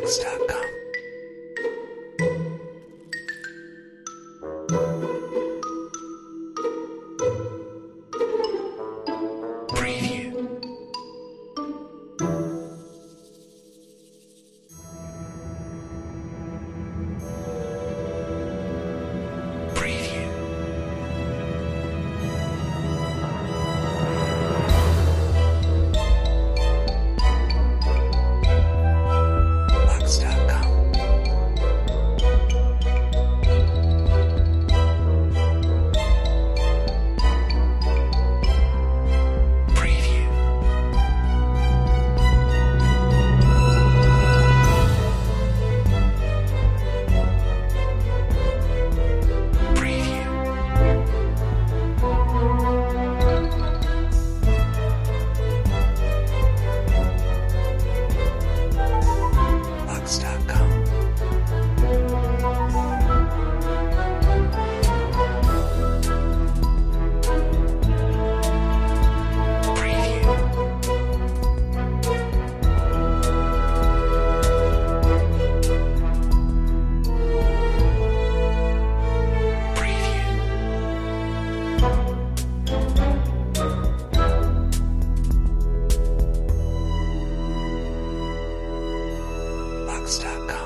Castbox.com. com.